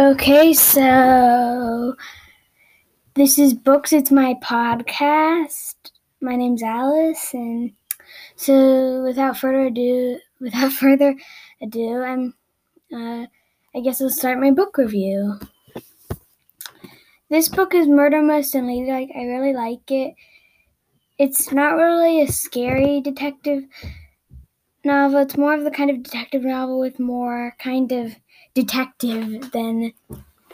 Okay, so this is Books, it's my podcast. My name's Alice, and so without further ado, without further ado, I'm, uh, I guess I'll start my book review. This book is Murder Most Unladylike. I really like it. It's not really a scary detective novel. It's more of the kind of detective novel with more kind of detective than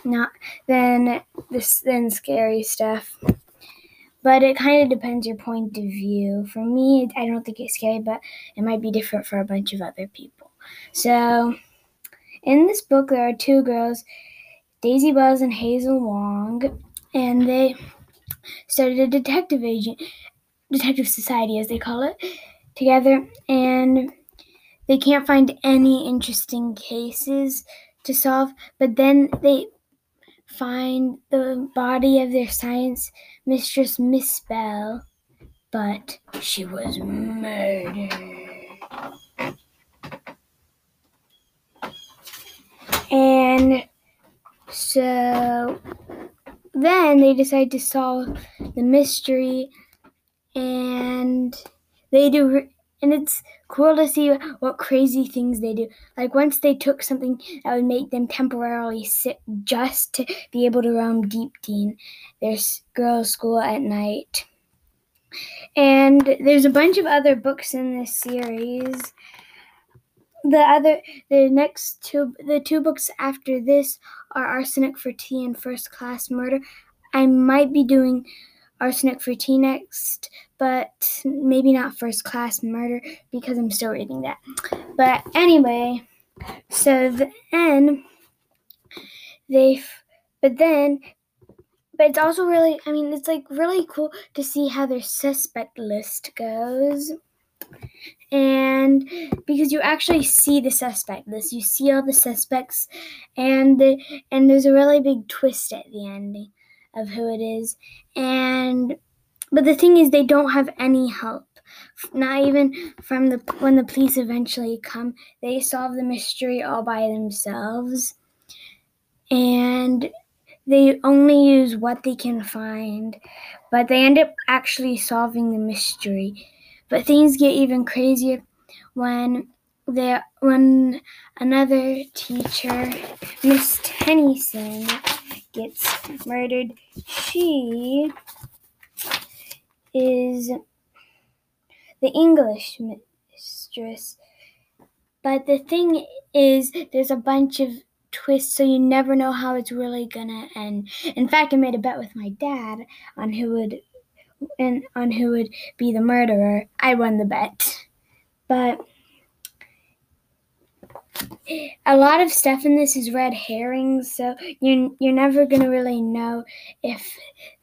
not than this than scary stuff. But it kind of depends your point of view. For me, I don't think it's scary, but it might be different for a bunch of other people. So, in this book, there are two girls, Daisy Buzz and Hazel Wong, and they started a detective agent, detective society, as they call it, together, and they can't find any interesting cases to solve, but then they find the body of their science mistress, Miss Bell, but she was murdered. And so then they decide to solve the mystery and they do and it's cool to see what crazy things they do. Like once they took something that would make them temporarily sick just to be able to roam Deepdean, their girls' school at night. And there's a bunch of other books in this series. The other, the next two, the two books after this are Arsenic for Tea and First Class Murder. I might be doing Arsenic for Tea next, but maybe not First Class Murder because I'm still reading that. But anyway, so then they, but then, but it's also really, I mean, it's like really cool to see how their suspect list goes. And because you actually see the suspect list, you see all the suspects, and the, and there's a really big twist at the ending of who it is. And but the thing is they don't have any help. Not even from the when the police eventually come, they solve the mystery all by themselves. And they only use what they can find, but they end up actually solving the mystery. But things get even crazier when there when another teacher, Miss Tennyson, gets murdered. She is the English mistress. But the thing is, there's a bunch of twists, so you never know how it's really gonna end. In fact, I made a bet with my dad on who would and on who would be the murderer. I won the bet, but a lot of stuff in this is red herrings, so you're you're never gonna really know if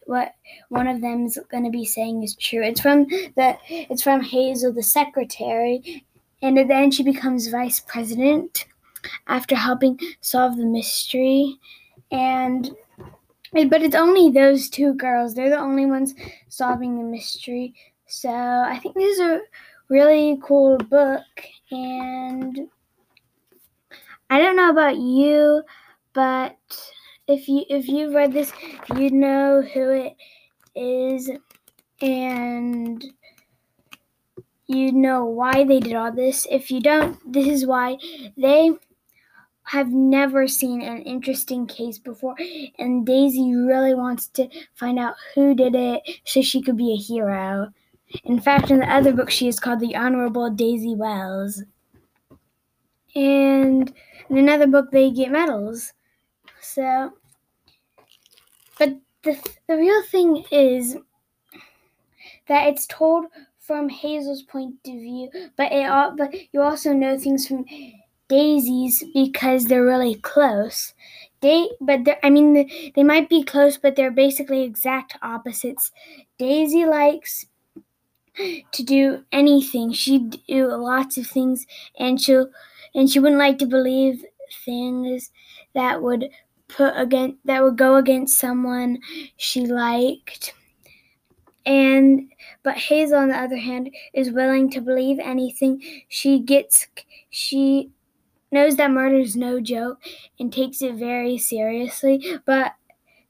what one of them is gonna be saying is true. It's from the it's from Hazel, the secretary, and then she becomes vice president after helping solve the mystery, and but it's only those two girls. They're the only ones solving the mystery. So I think this is a really cool book and I don't know about you, but if you if you've read this, you know who it is and you know why they did all this. If you don't, this is why they have never seen an interesting case before, and Daisy really wants to find out who did it so she could be a hero. In fact, in the other book, she is called the Honorable Daisy Wells. And in another book, they get medals. So, but the, the real thing is that it's told from Hazel's point of view, but it all, but you also know things from Daisy's because they're really close. They, but I mean, they might be close, but they're basically exact opposites. Daisy likes to do anything. She do lots of things, and she'll and she wouldn't like to believe things that would put against that would go against someone she liked. And but Hazel on the other hand is willing to believe anything. She gets she knows that murder is no joke and takes it very seriously. But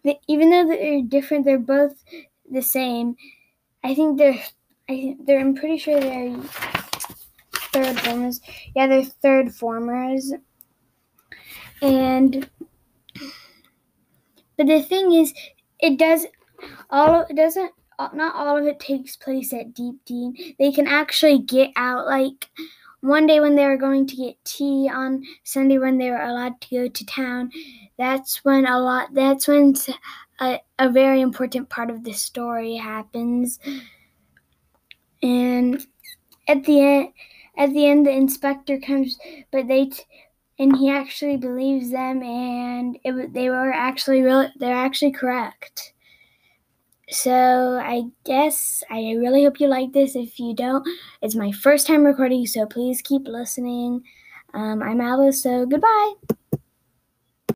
the, even though they're different, they're both the same. I think they're. I they're. I'm pretty sure they're third formers. Yeah, they're third formers. And but the thing is, it does all. It doesn't. Not all of it takes place at Deepdean. They can actually get out like one day when they were going to get tea on Sunday when they were allowed to go to town, that's when a lot that's when a, a very important part of the story happens. And at the end at the end the inspector comes but they t- and he actually believes them and it, they were actually really they're actually correct. So I guess I really hope you like this. If you don't, it's my first time recording, so please keep listening. Um, I'm Alice, so goodbye.